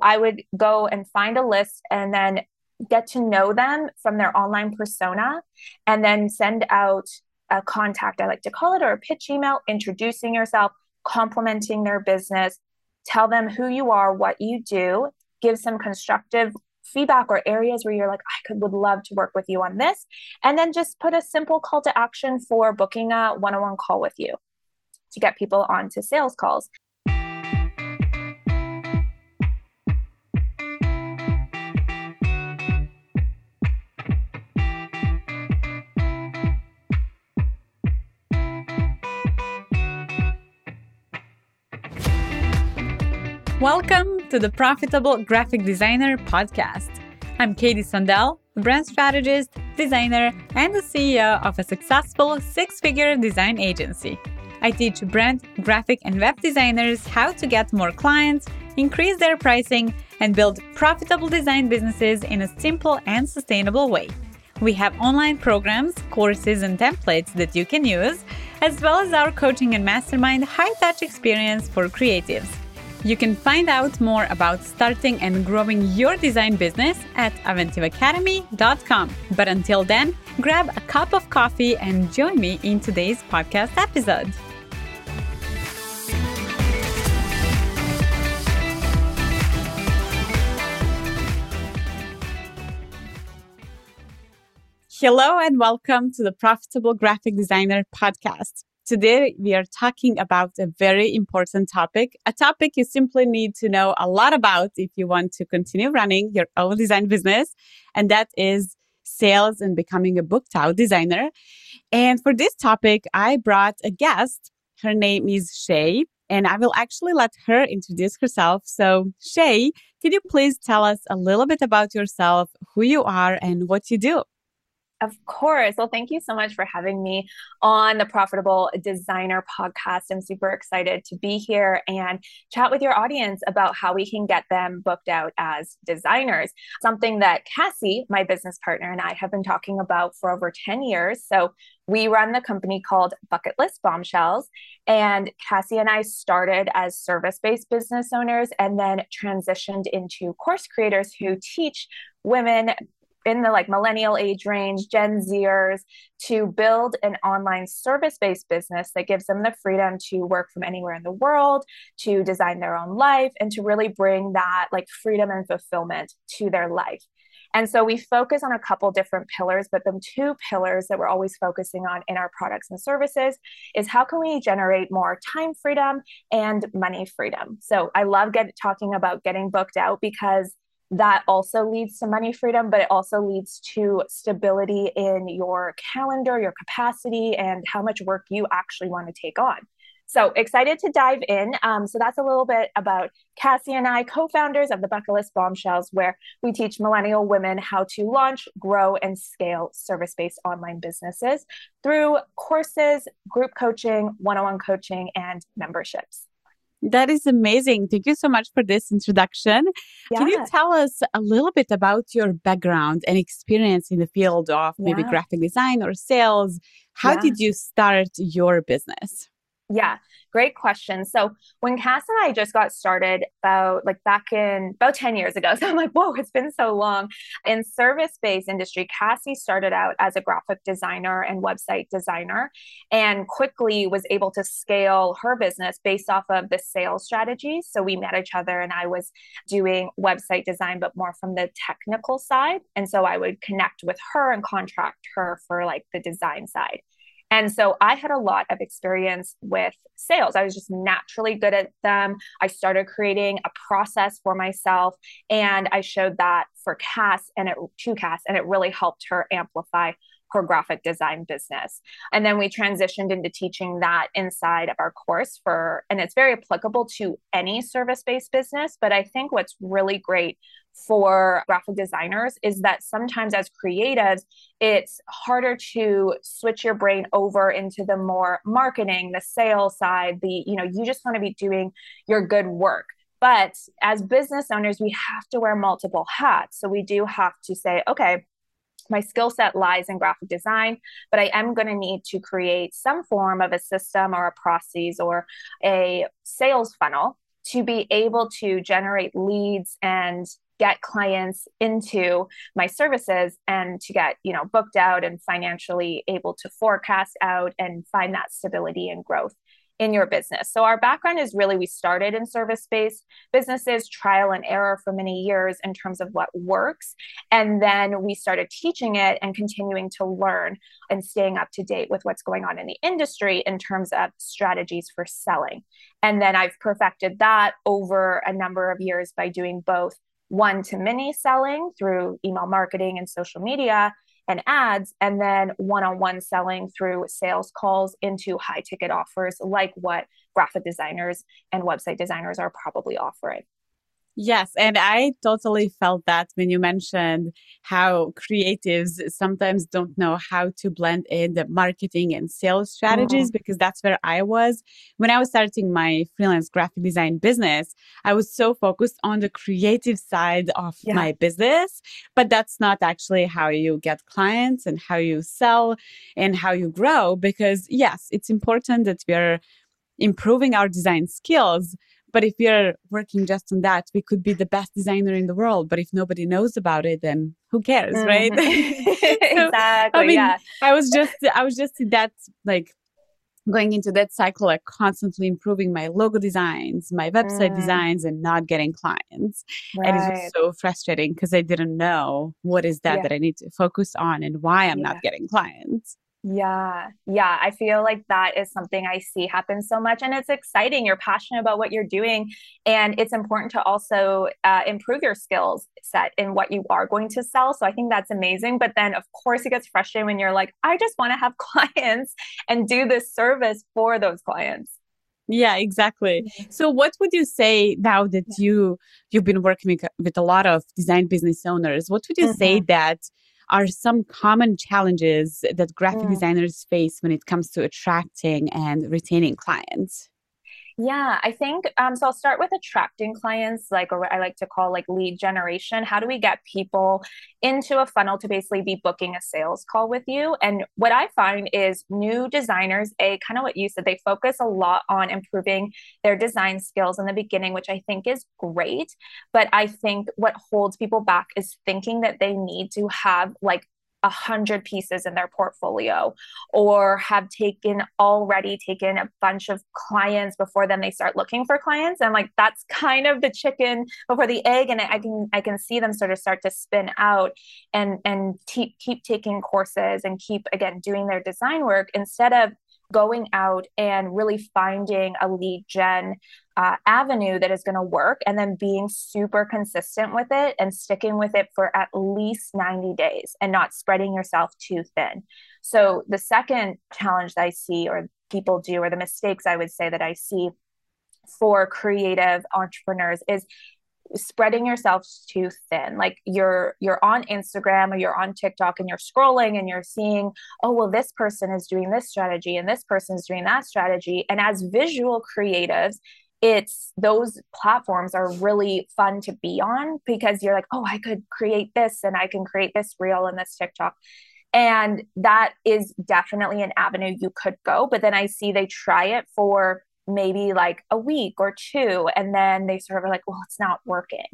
I would go and find a list and then get to know them from their online persona and then send out a contact, I like to call it, or a pitch email introducing yourself, complimenting their business, tell them who you are, what you do, give some constructive feedback or areas where you're like, I could would love to work with you on this. And then just put a simple call to action for booking a one-on-one call with you to get people onto sales calls. Welcome to the Profitable Graphic Designer podcast. I'm Katie Sondel, brand strategist, designer, and the CEO of a successful six figure design agency. I teach brand, graphic, and web designers how to get more clients, increase their pricing, and build profitable design businesses in a simple and sustainable way. We have online programs, courses, and templates that you can use, as well as our coaching and mastermind high touch experience for creatives. You can find out more about starting and growing your design business at aventivacademy.com. But until then, grab a cup of coffee and join me in today's podcast episode. Hello and welcome to the Profitable Graphic Designer podcast. Today, we are talking about a very important topic, a topic you simply need to know a lot about if you want to continue running your own design business. And that is sales and becoming a booked out designer. And for this topic, I brought a guest. Her name is Shay, and I will actually let her introduce herself. So, Shay, can you please tell us a little bit about yourself, who you are, and what you do? Of course. Well, thank you so much for having me on the Profitable Designer podcast. I'm super excited to be here and chat with your audience about how we can get them booked out as designers. Something that Cassie, my business partner, and I have been talking about for over 10 years. So, we run the company called Bucketlist Bombshells. And Cassie and I started as service based business owners and then transitioned into course creators who teach women in the like millennial age range, Gen Zers, to build an online service based business that gives them the freedom to work from anywhere in the world, to design their own life, and to really bring that like freedom and fulfillment to their life. And so we focus on a couple different pillars, but the two pillars that we're always focusing on in our products and services is how can we generate more time freedom and money freedom. So I love get, talking about getting booked out because that also leads to money freedom, but it also leads to stability in your calendar, your capacity, and how much work you actually want to take on. So excited to dive in. Um, so that's a little bit about Cassie and I, co-founders of the Bucketlist Bombshells, where we teach millennial women how to launch, grow, and scale service-based online businesses through courses, group coaching, one-on-one coaching, and memberships. That is amazing. Thank you so much for this introduction. Yeah. Can you tell us a little bit about your background and experience in the field of yeah. maybe graphic design or sales? How yeah. did you start your business? Yeah, great question. So when Cass and I just got started about like back in about 10 years ago, so I'm like, whoa, it's been so long. In service-based industry, Cassie started out as a graphic designer and website designer and quickly was able to scale her business based off of the sales strategies. So we met each other and I was doing website design, but more from the technical side. And so I would connect with her and contract her for like the design side. And so I had a lot of experience with sales. I was just naturally good at them. I started creating a process for myself and I showed that for Cass and it to Cass and it really helped her amplify her graphic design business. And then we transitioned into teaching that inside of our course for, and it's very applicable to any service based business. But I think what's really great for graphic designers is that sometimes as creatives, it's harder to switch your brain over into the more marketing, the sales side, the, you know, you just want to be doing your good work. But as business owners, we have to wear multiple hats. So we do have to say, okay, my skill set lies in graphic design, but I am going to need to create some form of a system or a process or a sales funnel to be able to generate leads and get clients into my services and to get you know booked out and financially able to forecast out and find that stability and growth in your business. So, our background is really we started in service based businesses, trial and error for many years in terms of what works. And then we started teaching it and continuing to learn and staying up to date with what's going on in the industry in terms of strategies for selling. And then I've perfected that over a number of years by doing both one to many selling through email marketing and social media and ads, and then one on one selling through sales calls into high ticket offers like what graphic designers and website designers are probably offering. Yes, and I totally felt that when you mentioned how creatives sometimes don't know how to blend in the marketing and sales strategies mm-hmm. because that's where I was. When I was starting my freelance graphic design business, I was so focused on the creative side of yeah. my business, but that's not actually how you get clients and how you sell and how you grow because yes, it's important that we're improving our design skills but if we're working just on that, we could be the best designer in the world. But if nobody knows about it, then who cares, mm-hmm. right? so, exactly. I mean, yeah. I was just, I was just that like going into that cycle, like constantly improving my logo designs, my website mm. designs, and not getting clients. Right. And it's so frustrating because I didn't know what is that yeah. that I need to focus on and why I'm yeah. not getting clients. Yeah, yeah. I feel like that is something I see happen so much. And it's exciting. You're passionate about what you're doing. And it's important to also uh, improve your skills set in what you are going to sell. So I think that's amazing. But then, of course, it gets frustrating when you're like, I just want to have clients and do this service for those clients. Yeah, exactly. So what would you say now that you you've been working with, with a lot of design business owners, what would you mm-hmm. say that are some common challenges that graphic mm. designers face when it comes to attracting and retaining clients? Yeah, I think um, so. I'll start with attracting clients, like or I like to call like lead generation. How do we get people into a funnel to basically be booking a sales call with you? And what I find is new designers, a kind of what you said, they focus a lot on improving their design skills in the beginning, which I think is great. But I think what holds people back is thinking that they need to have like a hundred pieces in their portfolio or have taken already taken a bunch of clients before then they start looking for clients. And like that's kind of the chicken before the egg and i can i can see them sort of start to spin out and and keep keep taking courses and keep again doing their design work instead of going out and really finding a lead gen uh, avenue that is going to work and then being super consistent with it and sticking with it for at least 90 days and not spreading yourself too thin. So, the second challenge that I see, or people do, or the mistakes I would say that I see for creative entrepreneurs is spreading yourself too thin like you're you're on instagram or you're on tiktok and you're scrolling and you're seeing oh well this person is doing this strategy and this person is doing that strategy and as visual creatives it's those platforms are really fun to be on because you're like, oh, I could create this and I can create this reel and this TikTok. And that is definitely an avenue you could go. But then I see they try it for maybe like a week or two, and then they sort of are like, well, it's not working.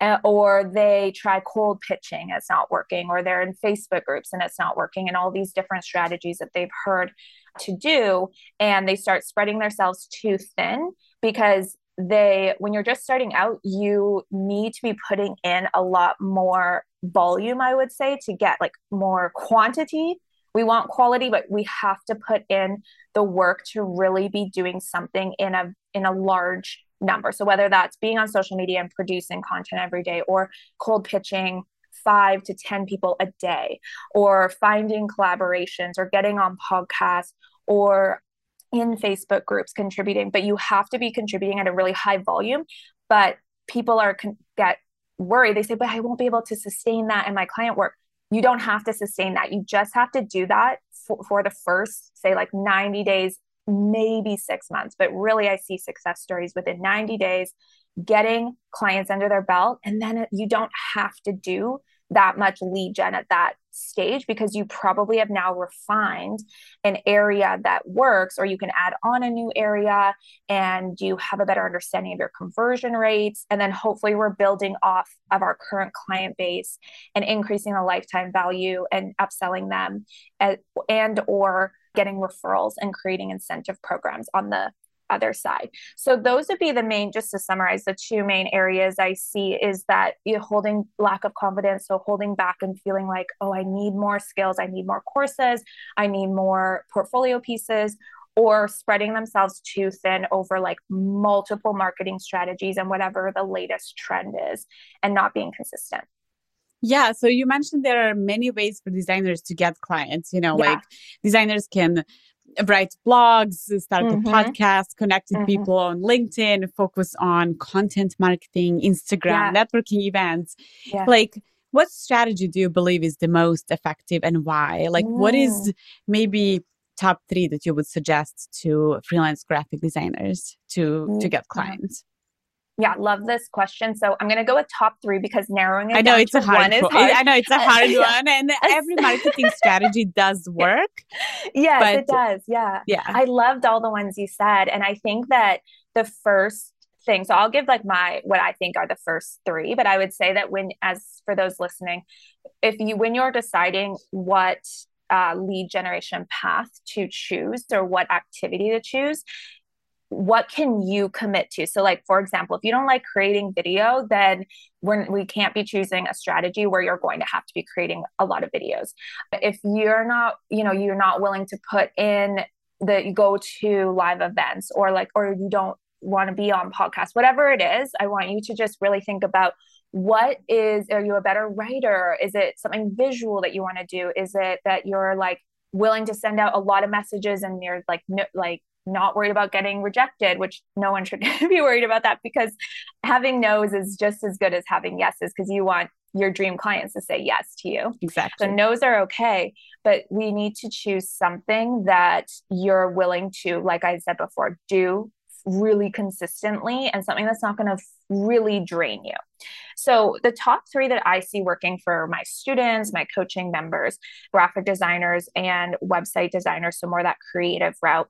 Uh, or they try cold pitching, it's not working, or they're in Facebook groups and it's not working, and all these different strategies that they've heard to do. And they start spreading themselves too thin because they when you're just starting out you need to be putting in a lot more volume i would say to get like more quantity we want quality but we have to put in the work to really be doing something in a in a large number so whether that's being on social media and producing content every day or cold pitching five to 10 people a day, or finding collaborations, or getting on podcasts, or in Facebook groups contributing, but you have to be contributing at a really high volume. But people are con- get worried. They say, "But I won't be able to sustain that in my client work." You don't have to sustain that. You just have to do that for, for the first, say, like 90 days, maybe six months. But really, I see success stories within 90 days, getting clients under their belt, and then you don't have to do that much lead gen at that stage because you probably have now refined an area that works or you can add on a new area and you have a better understanding of your conversion rates. And then hopefully we're building off of our current client base and increasing the lifetime value and upselling them and, and or getting referrals and creating incentive programs on the other side. So those would be the main, just to summarize, the two main areas I see is that you holding lack of confidence. So holding back and feeling like, oh, I need more skills, I need more courses, I need more portfolio pieces, or spreading themselves too thin over like multiple marketing strategies and whatever the latest trend is and not being consistent. Yeah. So you mentioned there are many ways for designers to get clients. You know, yeah. like designers can write blogs, start mm-hmm. a podcast, connect with mm-hmm. people on LinkedIn, focus on content marketing, Instagram, yeah. networking events. Yeah. Like, what strategy do you believe is the most effective and why? Like, mm. what is mm. maybe top three that you would suggest to freelance graphic designers to mm. to get clients? Yeah, love this question. So I'm going to go with top three because narrowing it I know it's a hard, one hard. I know it's a hard one, and every marketing strategy does work. Yes, but, it does. Yeah, yeah. I loved all the ones you said, and I think that the first thing. So I'll give like my what I think are the first three, but I would say that when, as for those listening, if you when you're deciding what uh, lead generation path to choose or what activity to choose what can you commit to? So like for example if you don't like creating video then we're, we can't be choosing a strategy where you're going to have to be creating a lot of videos. If you're not you know you're not willing to put in the you go to live events or like or you don't want to be on podcasts whatever it is i want you to just really think about what is are you a better writer? Is it something visual that you want to do? Is it that you're like willing to send out a lot of messages and you're like no, like not worried about getting rejected, which no one should be worried about that because having no's is just as good as having yeses because you want your dream clients to say yes to you. Exactly. So no's are okay, but we need to choose something that you're willing to, like I said before, do really consistently and something that's not going to really drain you. So, the top three that I see working for my students, my coaching members, graphic designers, and website designers, so more that creative route,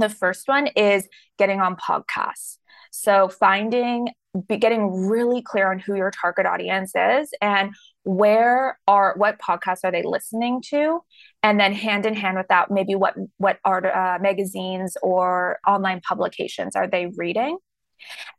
the first one is getting on podcasts. So finding getting really clear on who your target audience is and where are what podcasts are they listening to and then hand in hand with that maybe what what art uh, magazines or online publications are they reading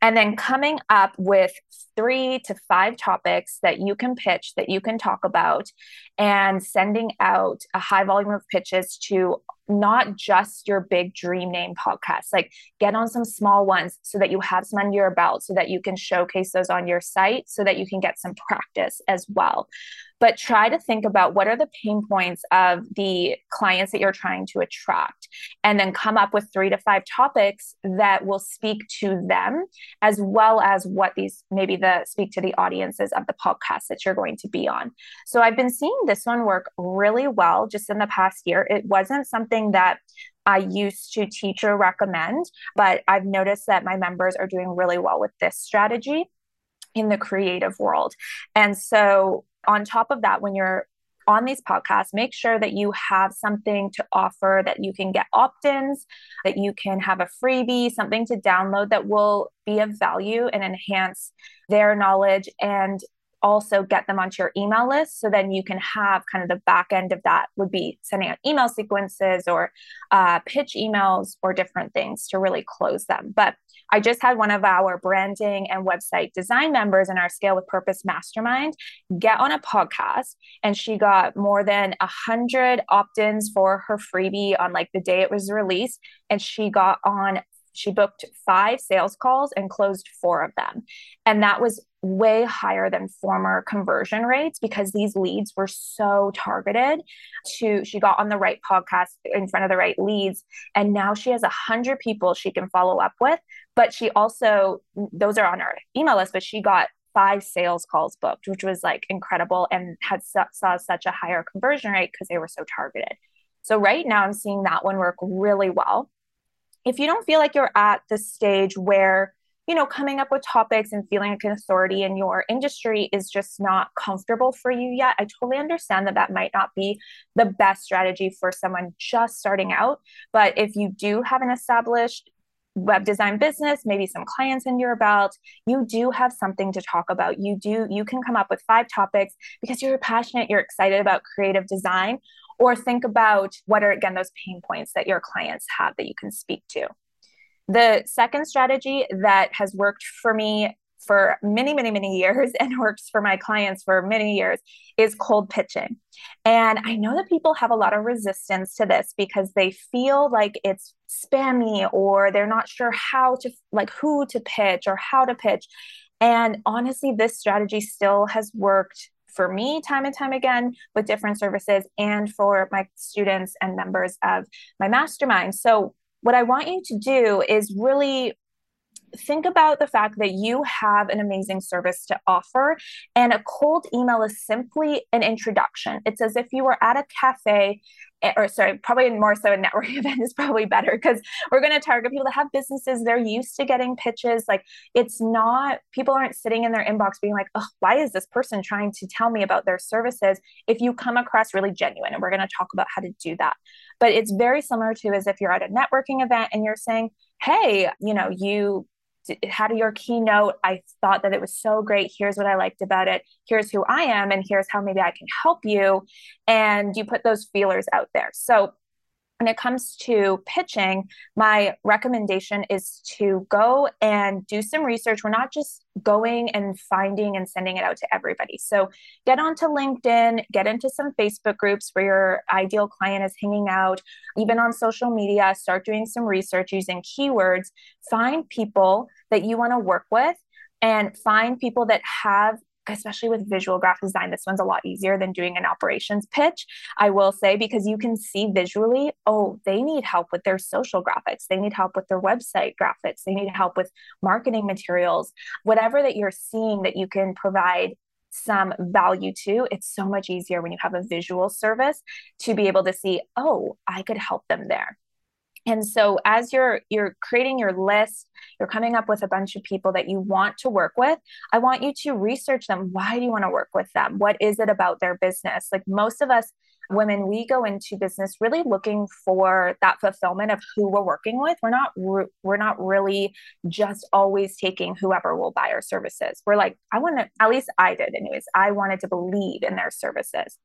and then coming up with three to five topics that you can pitch that you can talk about and sending out a high volume of pitches to not just your big dream name podcast. Like get on some small ones so that you have some under your belt so that you can showcase those on your site so that you can get some practice as well. But try to think about what are the pain points of the clients that you're trying to attract and then come up with three to five topics that will speak to them as well as what these maybe the speak to the audiences of the podcast that you're going to be on. So i've been seeing this one work really well just in the past year. It wasn't something that I used to teach or recommend, but I've noticed that my members are doing really well with this strategy in the creative world. And so on top of that, when you're on these podcasts, make sure that you have something to offer that you can get opt ins, that you can have a freebie, something to download that will be of value and enhance their knowledge and also get them onto your email list so then you can have kind of the back end of that would be sending out email sequences or uh, pitch emails or different things to really close them but i just had one of our branding and website design members in our scale with purpose mastermind get on a podcast and she got more than a hundred opt-ins for her freebie on like the day it was released and she got on she booked five sales calls and closed four of them. And that was way higher than former conversion rates because these leads were so targeted to she got on the right podcast in front of the right leads and now she has a hundred people she can follow up with. But she also those are on her email list but she got five sales calls booked which was like incredible and had saw such a higher conversion rate because they were so targeted. So right now i'm seeing that one work really well. If you don't feel like you're at the stage where you know, coming up with topics and feeling like an authority in your industry is just not comfortable for you yet. I totally understand that that might not be the best strategy for someone just starting out. But if you do have an established web design business, maybe some clients in your belt, you do have something to talk about. You do, you can come up with five topics because you're passionate, you're excited about creative design, or think about what are, again, those pain points that your clients have that you can speak to. The second strategy that has worked for me for many, many, many years and works for my clients for many years is cold pitching. And I know that people have a lot of resistance to this because they feel like it's spammy or they're not sure how to, like, who to pitch or how to pitch. And honestly, this strategy still has worked for me time and time again with different services and for my students and members of my mastermind. So, what I want you to do is really think about the fact that you have an amazing service to offer. And a cold email is simply an introduction. It's as if you were at a cafe, Eh, or sorry, probably more so a networking event is probably better because we're going to target people that have businesses. They're used to getting pitches. Like it's not, people aren't sitting in their inbox being like, oh, why is this person trying to tell me about their services? If you come across really genuine, and we're going to talk about how to do that. But it's very similar to as if you're at a networking event and you're saying, hey, you know, you had your keynote. I thought that it was so great. Here's what I liked about it. Here's who I am, and here's how maybe I can help you. And you put those feelers out there. So when it comes to pitching, my recommendation is to go and do some research. We're not just going and finding and sending it out to everybody. So get onto LinkedIn, get into some Facebook groups where your ideal client is hanging out, even on social media, start doing some research using keywords, find people that you want to work with and find people that have especially with visual graphic design, this one's a lot easier than doing an operations pitch, I will say, because you can see visually, oh, they need help with their social graphics, they need help with their website graphics, they need help with marketing materials, whatever that you're seeing that you can provide some value to it's so much easier when you have a visual service to be able to see oh i could help them there and so as you're you're creating your list you're coming up with a bunch of people that you want to work with i want you to research them. Why do you want to work with them? What is it about their business? Like most of us women we go into business really looking for that fulfillment of who we're working with. We're not we're not really just always taking whoever will buy our services. We're like i want to at least i did anyways. I wanted to believe in their services.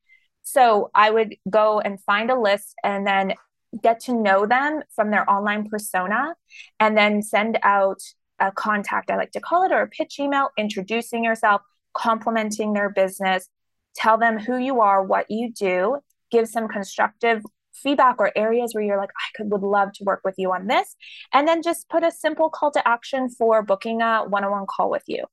So I would go and find a list and then get to know them from their online persona and then send out a contact, I like to call it, or a pitch email introducing yourself, complimenting their business, tell them who you are, what you do, give some constructive feedback or areas where you're like, I could would love to work with you on this. And then just put a simple call to action for booking a one on one call with you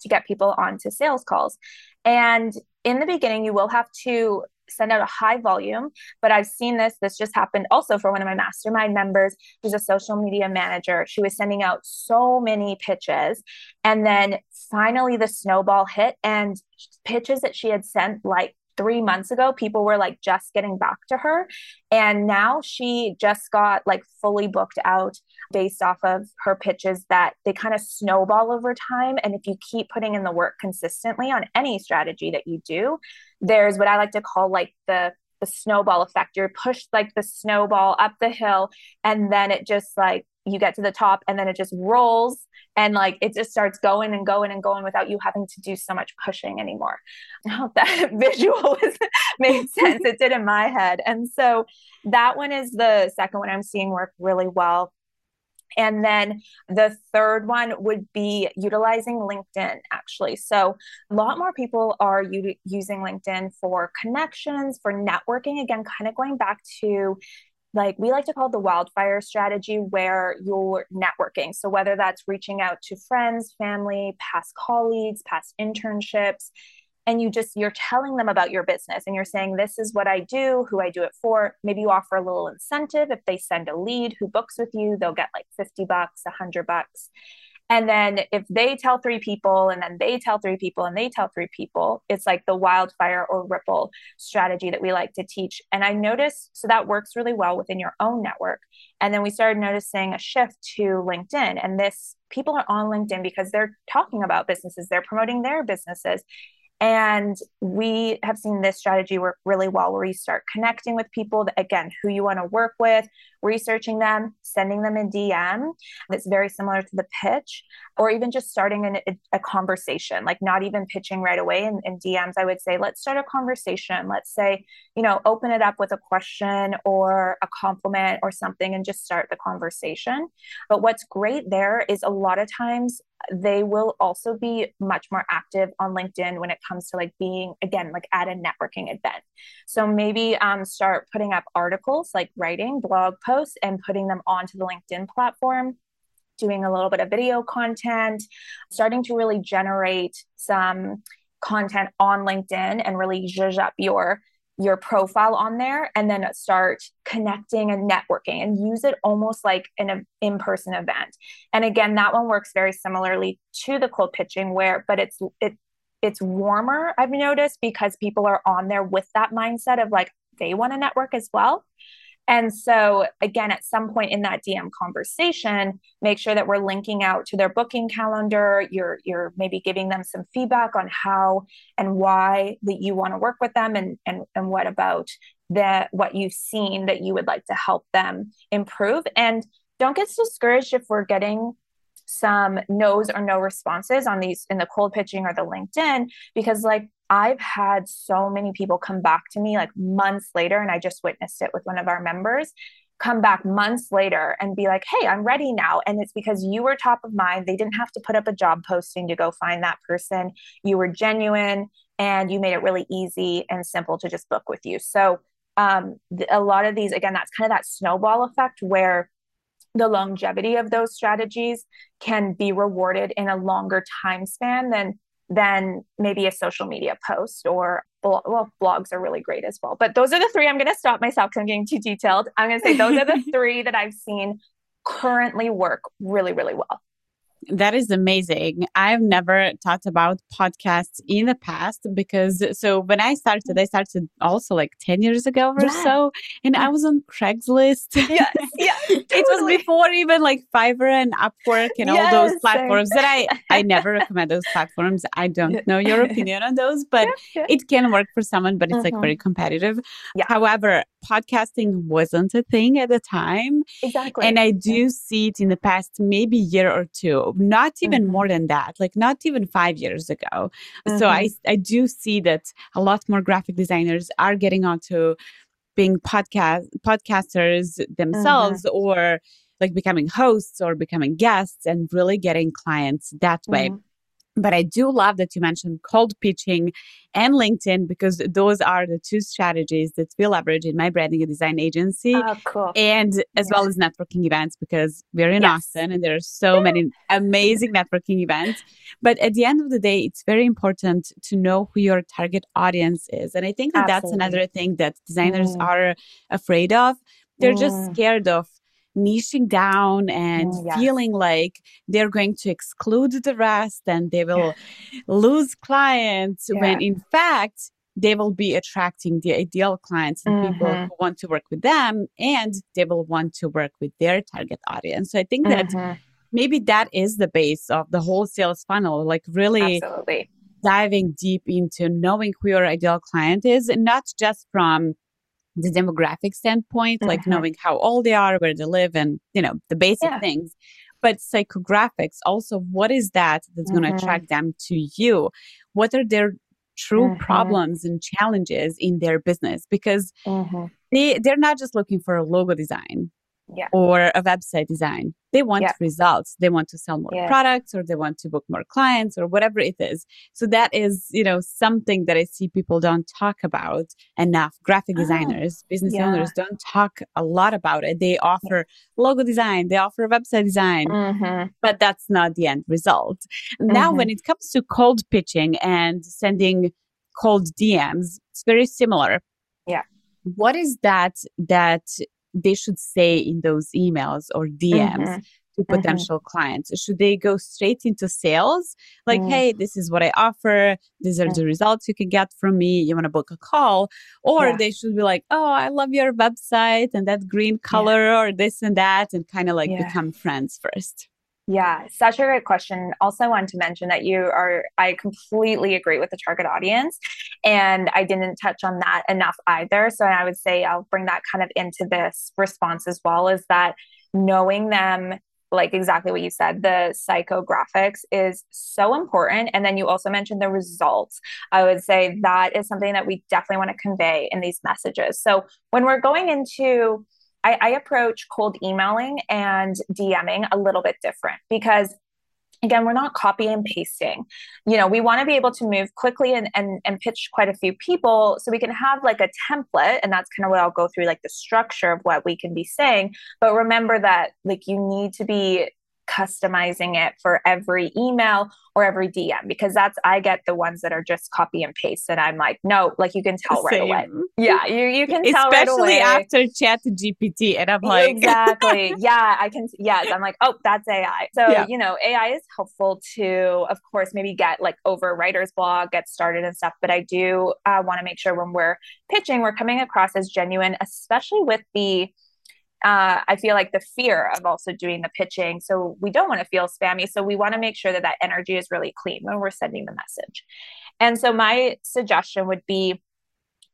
to get people onto sales calls. And in the beginning, you will have to send out a high volume. But I've seen this. This just happened also for one of my mastermind members who's a social media manager. She was sending out so many pitches. And then finally the snowball hit and pitches that she had sent like three months ago, people were like just getting back to her. And now she just got like fully booked out based off of her pitches that they kind of snowball over time. And if you keep putting in the work consistently on any strategy that you do, there's what I like to call like the the snowball effect. You're pushed like the snowball up the hill, and then it just like you get to the top and then it just rolls and like it just starts going and going and going without you having to do so much pushing anymore. I hope oh, that visual was made sense. It did in my head. And so that one is the second one I'm seeing work really well. And then the third one would be utilizing LinkedIn, actually. So, a lot more people are u- using LinkedIn for connections, for networking. Again, kind of going back to like we like to call it the wildfire strategy where you're networking. So whether that's reaching out to friends family past colleagues past internships and you just you're telling them about your business and you're saying this is what i do who i do it for. Maybe you offer a little incentive. If they send a lead who books with you they'll get like 50 bucks 100 bucks And then if they tell three people and then they tell three people and they tell three people, it's like the wildfire or ripple strategy that we like to teach. And I noticed so that works really well within your own network. And then we started noticing a shift to LinkedIn. And this people are on LinkedIn because they're talking about businesses, they're promoting their businesses. And we have seen this strategy work really well where you start connecting with people that, again, who you want to work with, researching them, sending them a DM that's very similar to the pitch, or even just starting an, a, a, conversation, like not even pitching right away in, in DMs. I would say, let's start a conversation. Let's say, you know, open it up with a question or a compliment or something and just start the conversation. But what's great there is a lot of times they will also be much more active on LinkedIn when it comes to like being again like at a networking event. So maybe um, start putting up articles like writing blog posts and putting them onto the LinkedIn platform. Doing a little bit of video content, starting to really generate some content on LinkedIn and really zhuzh up your your profile on there and then start connecting and networking and use it almost like an in-person event. And again that one works very similarly to the cold pitching where but it's it it's warmer i've noticed because people are on there with that mindset of like they want to network as well and so, again, at some point in that DM conversation, make sure that we're linking out to their booking calendar. You're you're maybe giving them some feedback on how and why that you want to work with them, and and and what about that what you've seen that you would like to help them improve. And don't get discouraged if we're getting some no's or no responses on these in the cold pitching or the LinkedIn because like I've had so many people come back to me like months later, and I just witnessed it with one of our members come back months later and be like, hey, I'm ready now. And it's because you were top of mind. They didn't have to put up a job posting to go find that person. You were genuine and you made it really easy and simple to just book with you. So, um, a lot of these, again, that's kind of that snowball effect where the longevity of those strategies can be rewarded in a longer time span than than maybe a social media post or well blogs are really great as well. But those are the three i'm going to stop myself because i'm getting too detailed. I'm going to say those are the three that i've seen currently work really really well that is amazing. I've never thought about podcasts in the past because so when I started, I started also like 10 years ago or yeah. so, and I was on Craigslist. Yeah, yeah. Totally. it was before even like Fiverr and Upwork and yes, all those platforms that I I never recommend those platforms. I don't know your opinion on those, but yeah, yeah. it can work for someone, but it's mm-hmm. like very competitive. However, podcasting wasn't a thing at the time. Exactly. And I do see it in the past maybe year or two not even mm-hmm. more than that, like not even five years ago. Mm-hmm. So I, mm-hmm. I do see that a lot more graphic designers are getting onto being podcast podcasters themselves mm-hmm. or like becoming hosts or becoming guests and really getting clients that way. Mm-hmm. But I do love that you mentioned cold pitching and LinkedIn because those are the two strategies that we leverage in my branding and design agency. Oh, cool. And as well as networking events because we're in yes. Austin and there are so many amazing networking events. But at the end of the day, it's very important to know who your target audience is. And I think that Absolutely. that's another thing that designers mm. are afraid of. They're mm. just scared of niching down and mm, feeling like they're going to exclude the rest and they will lose clients yeah. when in fact they will be attracting the ideal clients and mm-hmm. people who want to work with them and they will want to work with their target audience so i think that mm-hmm. maybe that is the base of the whole sales funnel like really Absolutely. diving deep into knowing who your ideal client is and not just from the demographic standpoint, mm-hmm. like knowing how old they are, where they live, and you know the basic yeah. things. But psychographics, also, what is that that's mm-hmm. going to attract them to you? What are their true mm-hmm. problems and challenges in their business? Because mm-hmm. they they're not just looking for a logo design yeah. or a website design. They want yeah. results. They want to sell more yeah. products or they want to book more clients or whatever it is. So that is, you know, something that I see people don't talk about enough. Graphic ah, designers, oh, business owners don't talk a lot about it. They offer logo design, they offer website design, mm-hmm. but that's not the end result. Mm-hmm. Now, when it comes to cold pitching and sending cold DMs, it's very similar. Yeah. What is that that they should say in those emails or DMs mm-hmm. to mm-hmm. potential mm-hmm. clients? Should they go straight into sales? Like, mm. hey, this is what I offer. These are mm. the results you can get from me. You want to book a call? Or yeah. they should be like, oh, I love your website and that green color yeah. or this and that, and kind of like yeah. become friends first. Yeah, such a great question. Also, want to mention that you are, I completely agree with the target audience. And I didn't touch on that enough either. So I would say I'll bring that kind of into this response as well is that knowing them, like exactly what you said, the psychographics is so important. And then you also mentioned the results. I would say that is something that we definitely want to convey in these messages. So when we're going into I, approach cold emailing and DMing a little bit different because again we're not copy and pasting. You know we want to be able to move quickly and, and and pitch quite a few people so we can have like a template and that's kind of what i'll go through like the structure of what we can be saying. But remember that like you need to be customizing it for every email or every DM because that's I get the ones that are just copy and paste and I'm like, no, like you can tell Same. right away. Yeah, you you can tell Especially right after ChatGPT. And I'm like Exactly. yeah, I can yes. I'm like, oh, that's AI. So, yeah. you know, AI is helpful to, of course, maybe get like over writer's blog, get started and stuff. But I do uh, want to make sure when we're pitching, we're coming across as genuine, especially with the uh, I feel like the fear of also doing the pitching. So we don't want to feel spammy. So we want to make sure that that energy is really clean when we're sending the message. And so my suggestion would be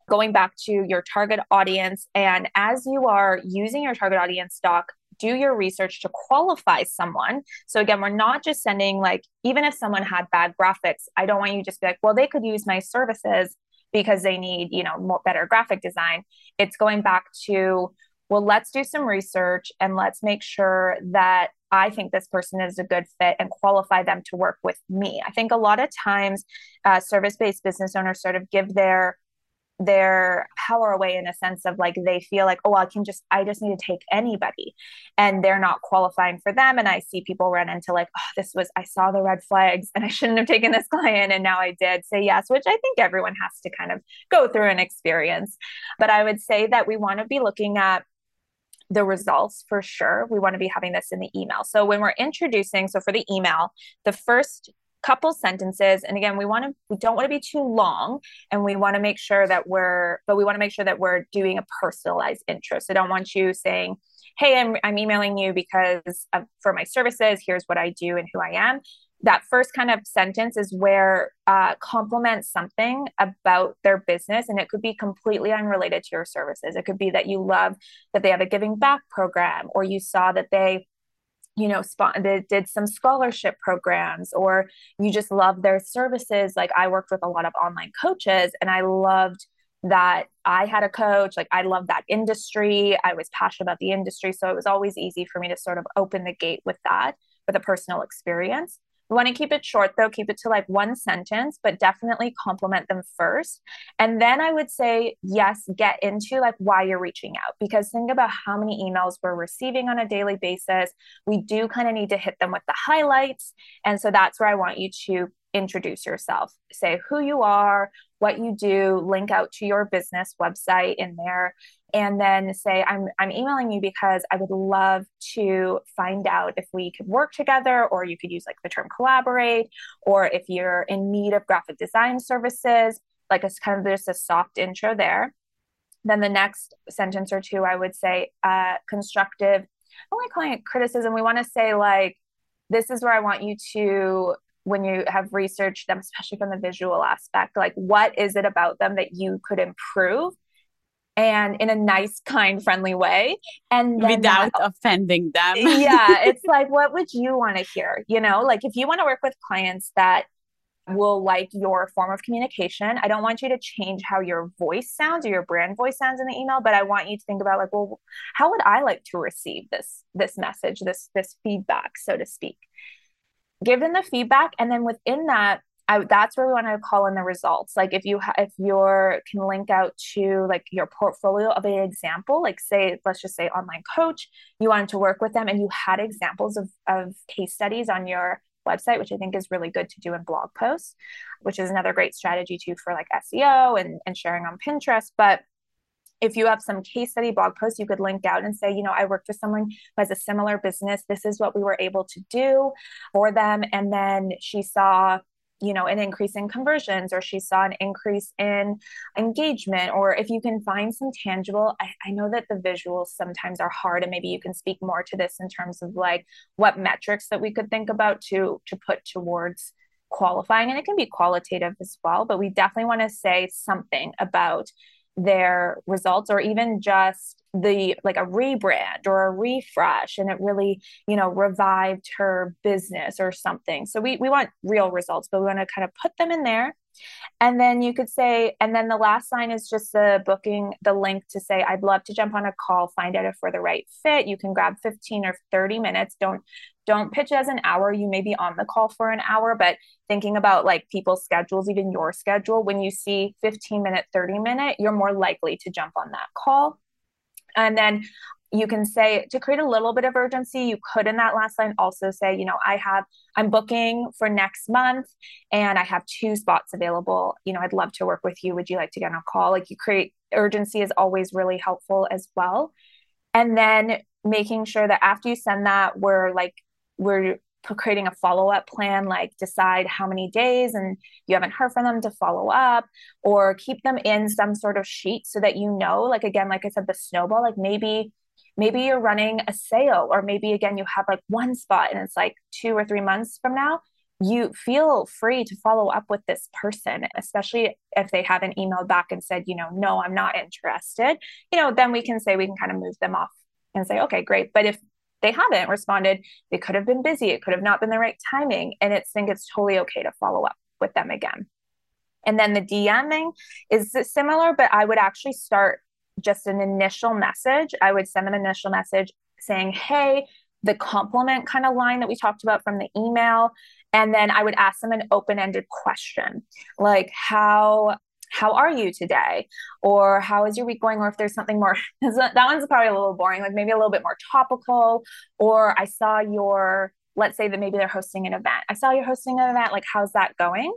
going back to your target audience. And as you are using your target audience doc, do your research to qualify someone. So again, we're not just sending like, even if someone had bad graphics, I don't want you just be like, well, they could use my services because they need, you know, more better graphic design. It's going back to well, let's do some research and let's make sure that I think this person is a good fit and qualify them to work with me. I think a lot of times uh, service-based business owners sort of give their their power away in a sense of like they feel like oh i can just i just need to take anybody. And they're not qualifying for them. And i see people run into like oh this was i saw the red flags and i shouldn't have taken this client and now i did say yes which i think everyone has to kind of go through an experience. But i would say that we want to be looking at the results for sure. We want to be having this in the email. So when we're introducing, so for the email, the first couple sentences and again we want to we don't want to be too long and we want to make sure that we're but we want to make sure that we're doing a personalized intro so i don't want you saying hey i'm, I'm emailing you because of, for my services here's what i do and who i am that first kind of sentence is where uh, something about their business and it could be completely unrelated to your services it could be that you love that they have a giving back program or you saw that they you know spot did some scholarship programs or you just love their services like i worked with a lot of online coaches and i loved that I had a coach. Like I love that industry. I was passionate about the industry. So it was always easy for me to sort of open the gate with that, with a personal experience. We want to keep it short though, keep it to like one sentence, but definitely compliment them first. And then I would say, yes, get into like why you're reaching out because think about how many emails we're receiving on a daily basis. We do kind of need to hit them with the highlights. And so that's where I want you to introduce yourself, say who you are, what you do, link out to your business website in there, and then say, I'm, I'm emailing you because I would love to find out if we could work together, or you could use like the term collaborate, or if you're in need of graphic design services, like it's kind of just a soft intro there. Then the next sentence or two, I would say uh, constructive, only client criticism. We want to say, like, this is where I want you to when you have researched them, especially from the visual aspect, like what is it about them that you could improve and in a nice, kind, friendly way. And without that, offending them. yeah. It's like, what would you want to hear? You know, like if you want to work with clients that will like your form of communication, I don't want you to change how your voice sounds or your brand voice sounds in the email, but I want you to think about like, well, how would I like to receive this this message, this this feedback, so to speak. Give them the feedback and then within that I, that's where we want to call in the results. Like if you ha- if you're can link out to like your portfolio of an example, like say let's just say online coach, you wanted to work with them and you had examples of of case studies on your website, which I think is really good to do in blog posts, which is another great strategy too for like SEO and and sharing on Pinterest. But if you have some case study blog posts, you could link out and say, you know, I worked with someone who has a similar business. This is what we were able to do for them. And then she saw you know an increase in conversions or she saw an increase in engagement or if you can find some tangible I, I, know that the visuals sometimes are hard and maybe you can speak more to this in terms of like what metrics that we could think about to to put towards qualifying and it can be qualitative as well but we definitely want to say something about their results or even just the like a rebrand or a refresh and it really you know revived her business or something. So we, we want real results but we want to kind of put them in there. And then you could say and then the last line is just the booking the link to say i'd love to jump on a call find out if we're the right fit. You can grab 15 or 30 minutes. Don't don't pitch as an hour. You may be on the call for an hour but thinking about like people's schedules even your schedule when you see 15 minute 30 minute you're more likely to jump on that call and then you can say to create a little bit of urgency, you could in that last line also say, you know, I have, I'm booking for next month and I have two spots available. You know, I'd love to work with you. Would you like to get on a call? Like you create urgency is always really helpful as well. And then making sure that after you send that, we're like, we're creating a follow-up plan like decide how many days and you haven't heard from them to follow up or keep them in some sort of sheet so that you know like again like i said the snowball like maybe maybe you're running a sale or maybe again you have like one spot and it's like two or three months from now you feel free to follow up with this person especially if they haven't emailed back and said you know no i'm not interested. You know then we can say we can kind of move them off and say okay great. But if they haven't responded. They could have been busy. It could have not been the right timing. And it's think it's totally okay to follow up with them again. And then the DMing is similar, but I would actually start just an initial message. I would send them an initial message saying, Hey, the compliment kind of line that we talked about from the email. And then I would ask them an open ended question like, How how are you today? Or how is your week going? Or if there's something more that one's probably a little boring like maybe a little bit more topical. Or i saw your let's say that maybe they're hosting an event. I saw you're hosting an event like how's that going?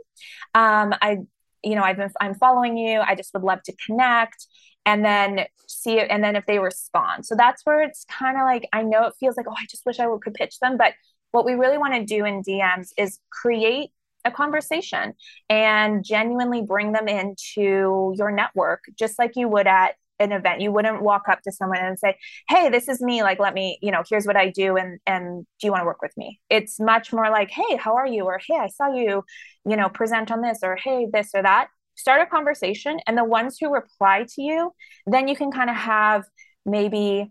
Um i you know i've been i'm following you. I just would love to connect and then see it and then if they respond. So that's where it's kind of like i know it feels like oh i just wish i could pitch them but what we really want to do in dms is create a conversation and genuinely bring them into your network, just like you would at an event. You wouldn't walk up to someone and say, "Hey, this is me. Like, let me, you know, here's what I do, and and do you want to work with me?" It's much more like, "Hey, how are you?" or "Hey, I saw you, you know, present on this," or "Hey, this or that." Start a conversation, and the ones who reply to you, then you can kind of have maybe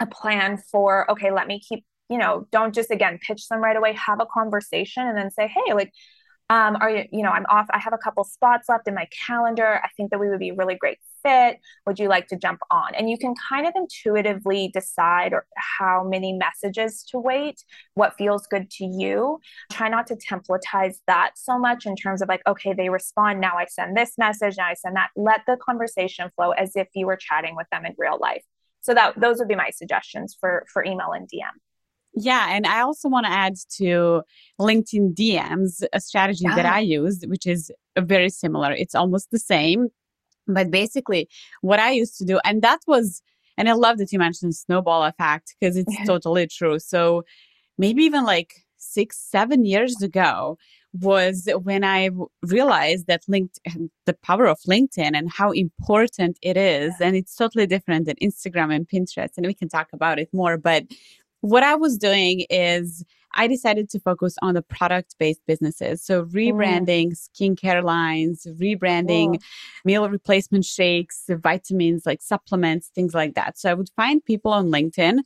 a plan for, okay, let me keep you know, don't just again pitch them right away, have a conversation and then say, hey, like, um, are you, you know, I'm off, I have a couple spots left in my calendar. I think that we would be really great fit. Would you like to jump on? And you can kind of intuitively decide how many messages to wait, what feels good to you. Try not to templatize that so much in terms of like, okay, they respond. Now I send this message. Now I send that. Let the conversation flow as if you were chatting with them in real life. So that those would be my suggestions for for email and DM. Yeah, and I also want to add to LinkedIn DMs a strategy yeah. that I use, which is uh, very similar. It's almost the same, but basically, what I used to do, and that was, and I love that you mentioned snowball effect because it's yeah. totally true. So maybe even like six, seven years ago was when I realized that LinkedIn, the power of LinkedIn and how important it is. And it's totally different than Instagram and Pinterest. And we can talk about it more. But what I was doing is I decided to focus on the product based businesses. So, rebranding mm. skincare lines, rebranding meal replacement shakes, vitamins like supplements, things like that. So, I would find people on LinkedIn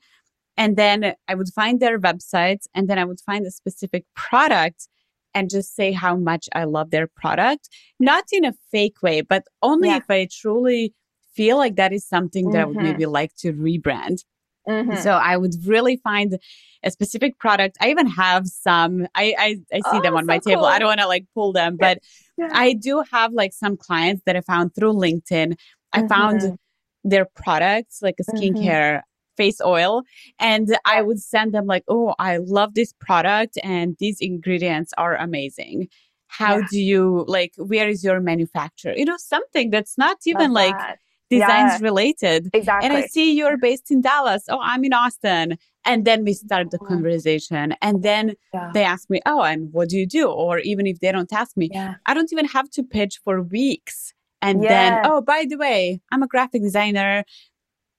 and then I would find their websites and then I would find a specific product and just say how much I love their product, not in a fake way, but only yeah. if I truly feel like that is something mm-hmm. that I would mm-hmm. maybe like to rebrand. Mm-hmm. So I would really find a specific product. I even have some. I I, I see oh, them on so my table. Cool. I don't want to like pull them, but yeah. I do have like some clients that I found through LinkedIn. I mm-hmm. found their products like a mm-hmm. skincare mm-hmm. face oil and I would send them like, "Oh, I love this product and these ingredients are amazing." How yeah. do you like where is your manufacturer? You know, something that's not even like designs yeah. related. Exactly. And I see you're based in Dallas. Oh, I'm in Austin. And then we start the mm-hmm. conversation. And then yeah. they ask me, Oh, and what do you do? Or even if they don't ask me, yeah. I don't even have to pitch for weeks. And then, oh, by the way, I'm a graphic designer.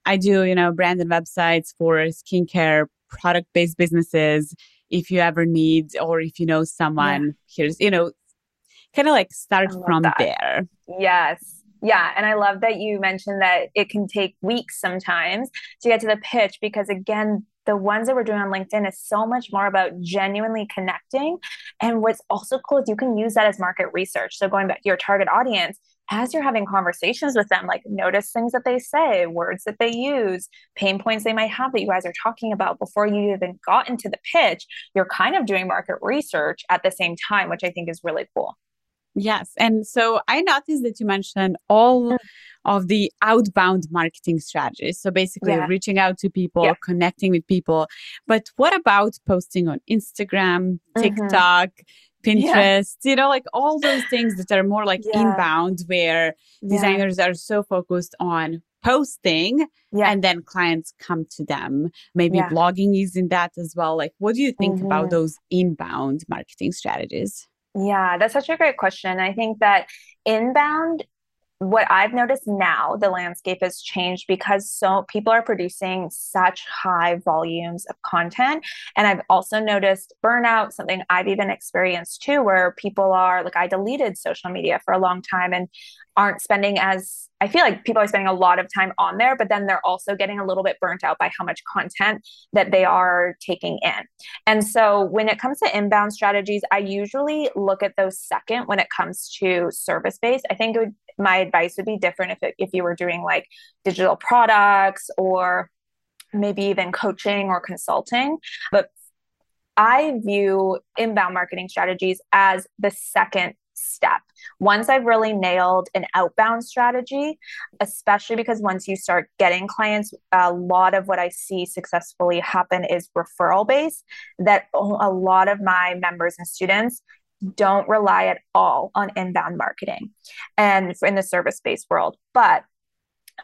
I do, you know, brand and websites for skincare product based businesses. If you ever need, or if you know someone, here's, you know, kind of like start from that. there. Yes. Yeah. And I love that you mentioned that it can take weeks sometimes to get to the pitch because, again, the ones that we're doing on LinkedIn is so much more about genuinely connecting. And what's also cool is you can use that as market research. So, going back to your target audience, as you're having conversations with them, like notice things that they say, words that they use, pain points they might have that you guys are talking about before you even got into the pitch. You're kind of doing market research at the same time, which I think is really cool. Yes. And so I noticed that you mentioned all of the outbound marketing strategies. So basically yeah. reaching out to people, yeah. connecting with people. But what about posting on Instagram, mm-hmm. TikTok, mm-hmm. Pinterest, yeah. you know, like all those things that are more like inbound where designers are so focused on posting and then clients come to them. Maybe blogging is in that as well. Like what do you think mm-hmm. about those inbound marketing strategies? Yeah, that's such a great question. I think that inbound what I've noticed now, the landscape has changed because so people are producing such high volumes of content. And I've also noticed burnout, something I've even experienced too, where people are like, I deleted social media for a long time and aren't spending as I feel like people are spending a lot of time on there, but then they're also getting a little bit burnt out by how much content that they are taking in. And so when it comes to inbound strategies, I usually look at those second when it comes to service based. I think would, my advice would be different if, it, if you were doing like digital products or maybe even coaching or consulting. But I view inbound marketing strategies as the second step. Once I've really nailed an outbound strategy, especially because once you start getting clients, a lot of what I see successfully happen is referral based, that a lot of my members and students don't rely at all on inbound marketing and in the service based world. But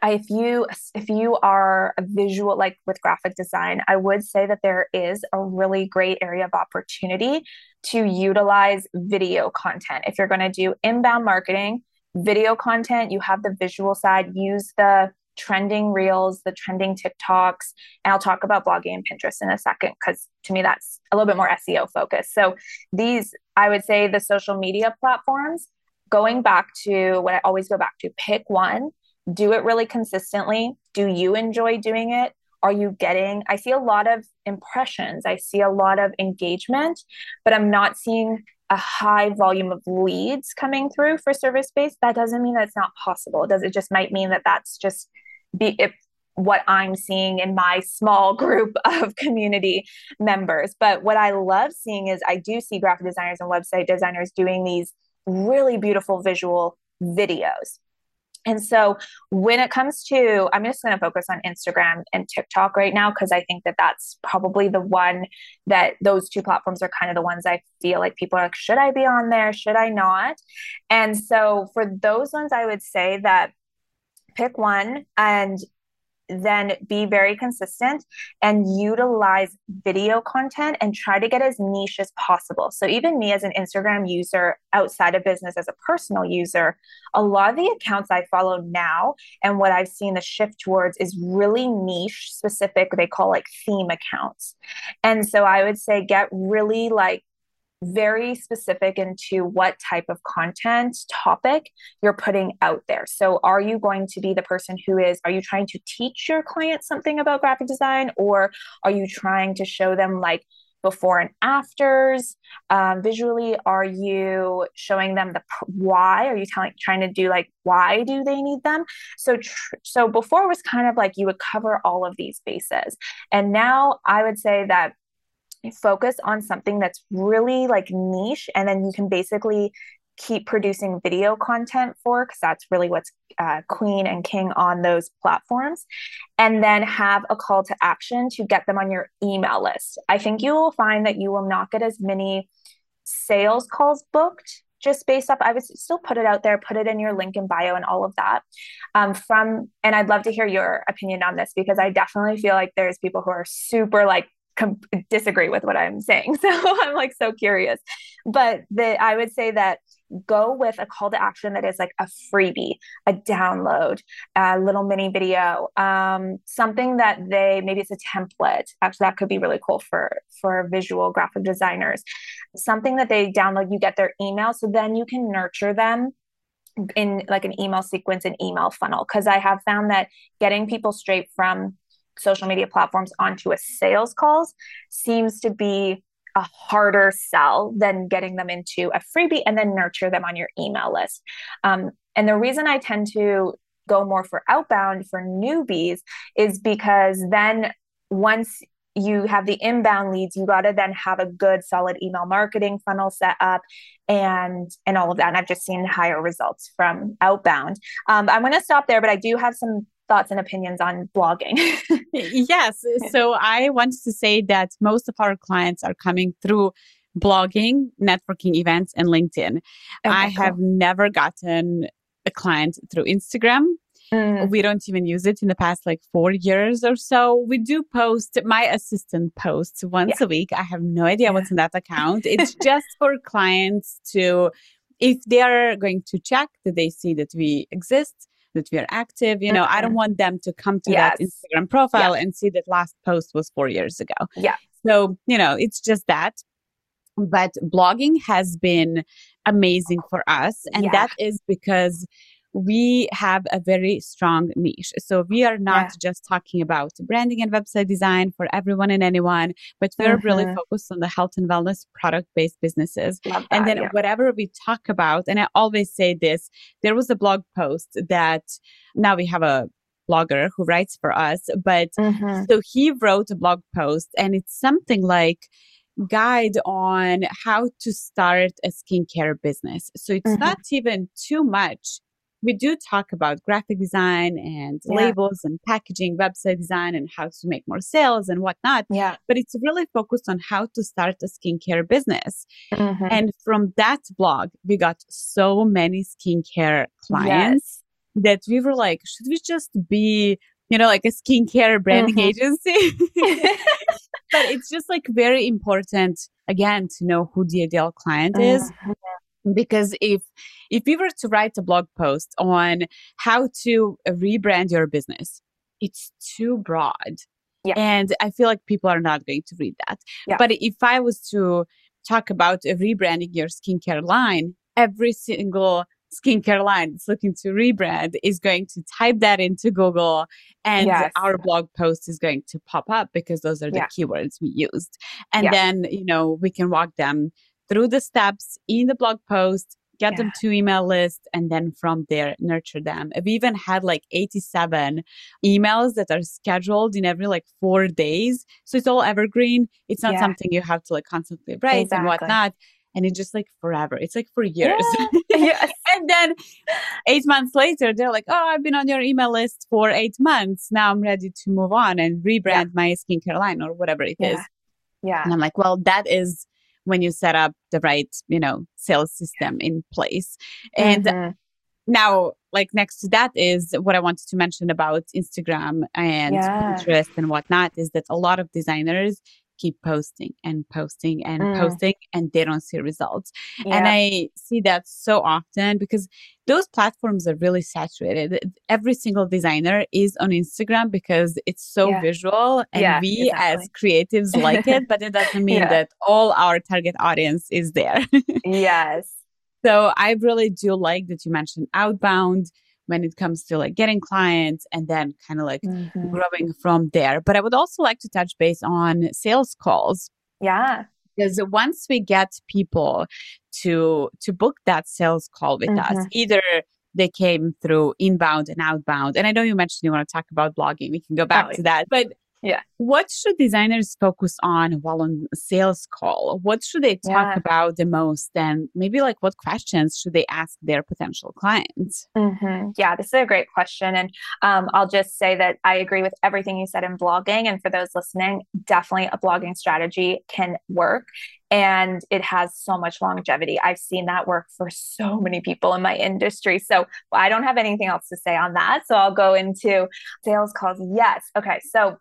if you if you are a visual like with graphic design i would say that there is a really great area of opportunity to utilize video content if you're going to do inbound marketing video content you have the visual side use the trending reels the trending tiktoks and i'll talk about blogging and pinterest in a second because to me that's a little bit more seo focused so these i would say the social media platforms going back to what i always go back to pick one do it really consistently. Do you enjoy doing it? Are you getting? I see a lot of impressions, I see a lot of engagement, but I'm not seeing a high volume of leads coming through for service based. That doesn't mean that it's not possible. It does it just might mean that that's just be if what I'm seeing in my small group of community members. But what I love seeing is I do see graphic designers and website designers doing these really beautiful visual videos. And so when it comes to, I'm just going to focus on Instagram and TikTok right now because I think that that's probably the one that those two platforms are kind of the ones I feel like people are like, should I be on there? Should I not? And so for those ones, I would say that pick one and then be very consistent and utilize video content and try to get as niche as possible. So, even me as an Instagram user outside of business, as a personal user, a lot of the accounts I follow now and what I've seen the shift towards is really niche specific, they call like theme accounts. And so, I would say get really like very specific into what type of content topic you're putting out there. So, are you going to be the person who is, are you trying to teach your client something about graphic design, or are you trying to show them like before and afters um, visually? Are you showing them the why? Are you telling, trying to do like why do they need them? So, tr- so before was kind of like you would cover all of these bases, and now I would say that focus on something that's really like niche and then you can basically keep producing video content for because that's really what's uh, queen and king on those platforms and then have a call to action to get them on your email list i think you will find that you will not get as many sales calls booked just based up, I would still put it out there, put it in your link in bio and all of that. Um, from, and I'd love to hear your opinion on this because I definitely feel like there's people who are super like com- disagree with what I'm saying. So I'm like so curious. But the I would say that go with a call to action that is like a freebie, a download, a little mini video, um, something that they maybe it's a template. Actually, that could be really cool for for visual graphic designers. Something that they download, you get their email, so then you can nurture them in like an email sequence and email funnel because i have found that getting people straight from social media platforms onto a sales calls seems to be a harder sell than getting them into a freebie and then nurture them on your email list. Um, and the reason I tend to go more for outbound for newbies is because then once you have the inbound leads you got to then have a good solid email marketing funnel set up and and all of that and i've just seen higher results from outbound um, i'm going to stop there but i do have some thoughts and opinions on blogging. yes. So I wanted to say that most of our clients are coming through blogging, networking events, and LinkedIn. I cool. have never gotten a client through Instagram. Mm. We don't even use it in the past like four years or so. We do post, my assistant posts once yeah. a week. I have no idea yeah. what's in that account. It's just for clients to, if they are going to check that they see that we exist, that we are active. You know, mm-hmm. I don't mm-hmm. want them to come to yes. that Instagram profile yeah. and see that last post was four years ago. Yeah. So, you know, it's just that. But blogging has been amazing for us. And yeah. that is because we have a very strong niche. So we are not yeah. just talking about branding and website design for everyone and anyone, but we're mm-hmm. really focused on the health and wellness product based businesses. That, and then yeah. whatever we talk about, and I always say this, there was a blog post that now we have a blogger who writes for us, but mm-hmm. so he wrote a blog post and it's something like, guide on how to start a skincare business. So it's mm-hmm. not even too much we do talk about graphic design and yeah. labels and packaging, website design, and how to make more sales and whatnot. Yeah. But it's really focused on how to start a skincare business. Mm-hmm. And from that blog, we got so many skincare clients yes. that we were like, should we just be, you know, like a skincare branding mm-hmm. agency? but it's just like very important, again, to know who the ideal client is. Mm-hmm because if if we were to write a blog post on how to rebrand your business it's too broad yeah. and i feel like people are not going to read that yeah. but if i was to talk about rebranding your skincare line every single skincare line that's looking to rebrand is going to type that into google and yes. our blog post is going to pop up because those are the yeah. keywords we used and then you know we can walk them through the steps in the blog post, get yeah. them to email list, and then from there nurture them. We even had like 87 emails that are scheduled in every like four days. So it's all evergreen. It's not yeah. something you have to like constantly write exactly. and whatnot. And it's just like forever. It's like for years. Yeah. yes. and then eight months later, they're like, oh, I've been on your email list for eight months. Now I'm ready to move on and rebrand my skincare line or whatever it is. Yeah. And I'm like, well, that is when you set up the right, you know, sales system in place. And mm-hmm. now, like next to that is what I wanted to mention about Instagram and yeah. Pinterest and whatnot is that a lot of designers keep posting and posting and mm. posting and they don't see results. Yeah. And I see that so often because those platforms are really saturated. Every single designer is on Instagram because it's so yeah. visual and yeah, we exactly. as creatives like it, but it doesn't mean that all our target audience is there. yes. So I really do like that you mentioned outbound when it comes to like getting clients and then kind of like mm-hmm. growing from there. But I would also like to touch base on sales calls. Yeah. Because once we get people to to book that sales call with mm-hmm. us, either they came through inbound and outbound. And I know you mentioned you want to talk about blogging. We can go back oh, to that. But Yeah. What should designers focus on while on sales call? What should they talk yeah. about the most? And maybe like what questions should they ask their potential clients? Mm-hmm. Yeah, this is a great question. And um, I'll just say that I agree with everything you said in blogging. And for those listening, definitely a blogging strategy can work and it has so much longevity. I've seen that work for so many people in my industry. So I don't have anything else to say on that. So I'll go into sales calls. Yes. Okay. So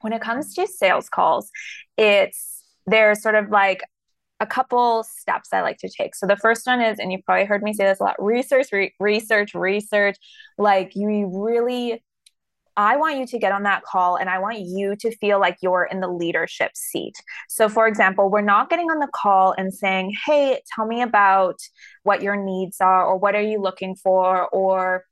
when it comes to sales calls, it's there's sort of like a couple steps I like to take. So the first one is, and you've probably heard me say this a lot: research, re- research, research. Like you really, I want you to get on that call, and I want you to feel like you're in the leadership seat. So, for example, we're not getting on the call and saying, "Hey, tell me about what your needs are, or what are you looking for, or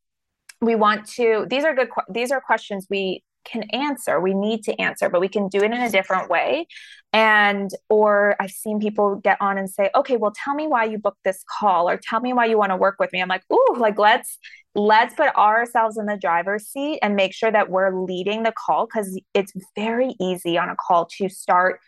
we want to these are good these are questions we can answer. We need to answer but we can do it in a different way. And or i've seen people get on and say okay well tell me why you booked this call or tell me why you want to work with me. I'm like ooh like let's let's put ourselves in the driver's seat and make sure that we're leading the call because it's very easy on a call to start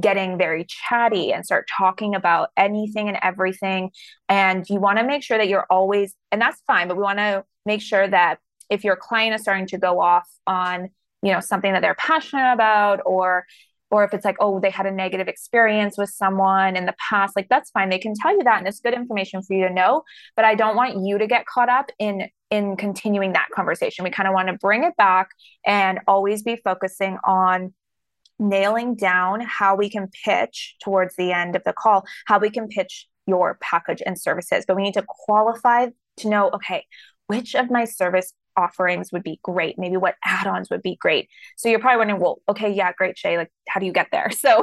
getting very chatty and start talking about anything and everything. And you want to make sure that you're always and that's fine but we want to make sure that if your client is starting to go off on you know something that they're passionate about or or if it's like oh they had a negative experience with someone in the past like that's fine. They can tell you that and it's good information for you to know but i don't want you to get caught up in in continuing that conversation. We kind of want to bring it back and always be focusing on nailing down how we can pitch towards the end of the call how we can pitch your package and services. But we need to qualify to know okay which of my service offerings would be great. Maybe what add-ons would be great. So you're probably wondering well okay yeah great shay like how do you get there? So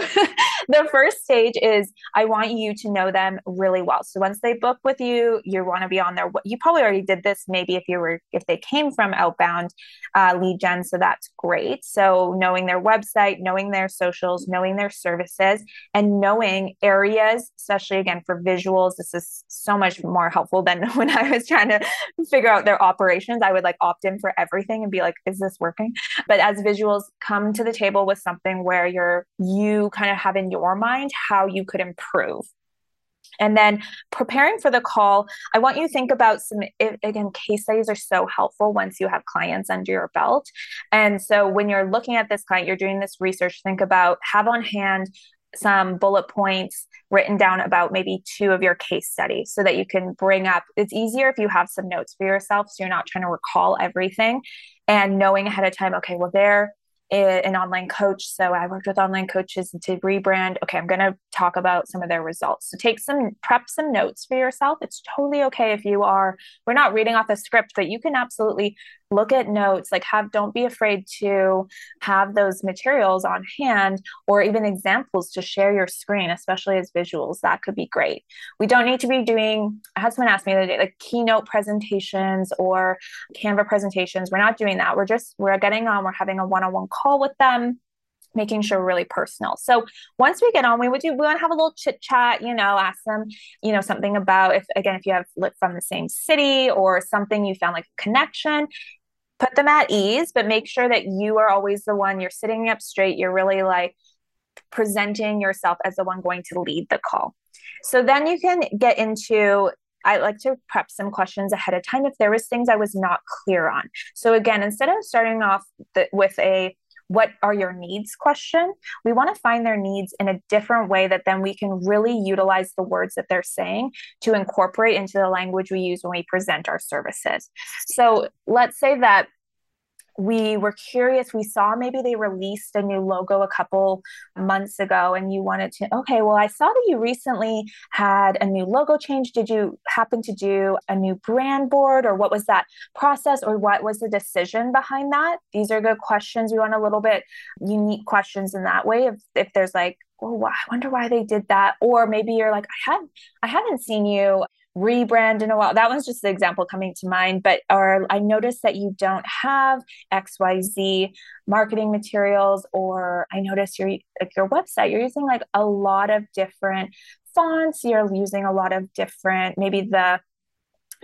the first stage is i want you to know them really well. So once they book with you you want to be on their you probably already did this maybe if you were if they came from outbound uh, lead gen so that's great. So knowing their website knowing their socials knowing their services and knowing areas especially again for visuals this is so much more helpful than when i was trying to figure out their operations. I would like opt in for everything and be like, is this working? But as visuals come to the table with something where you're, you kind of have in your mind how you could improve. And then preparing for the call, I want you to think about some, again, case studies are so helpful once you have clients under your belt. And so when you're looking at this client, you're doing this research, think about, have on hand some bullet points written down about maybe two of your case studies so that you can bring up it's easier if you have some notes for yourself so you're not trying to recall everything and knowing ahead of time okay well they're an online coach. So I worked with online coaches to rebrand. Okay, I'm going to talk about some of their results. So take some, prep some notes for yourself. It's totally okay if you are, we're not reading off a script, but you can absolutely look at notes like have don't be afraid to have those materials on hand or even examples to share your screen especially as visuals. That could be great. We don't need to be doing i had someone ask me the other day like keynote presentations or canva presentations. We're not doing that. We're just we're getting on we're having a one-on-one call with them making sure really personal. So once we get on, we would do we want to have a little chit chat, you know, ask them, you know, something about if again if you have lived from the same city or something you found like a connection, put them at ease, but make sure that you are always the one you're sitting up straight. You're really like presenting yourself as the one going to lead the call. So then you can get into I like to prep some questions ahead of time if there was things I was not clear on. So again, instead of starting off the, with a what are your needs question, we want to find their needs in a different way that then we can really utilize the words that they're saying to incorporate into the language we use when we present our services. So let's say that we were curious. We saw maybe they released a new logo a couple months ago, and you wanted to, okay, well, I saw that you recently had a new logo change. Did you happen to do a new brand board, or what was that process, or what was the decision behind that? These are good questions. We want a little bit unique questions in that way. If, if there's like, oh, I wonder why they did that, or maybe you're like, I had, I haven't seen you rebrand in a while. That one's just the example coming to mind. But or I noticed that you don't have XYZ marketing materials, or I noticed your like your website, you're using like a lot of different fonts, you're using a lot of different, maybe the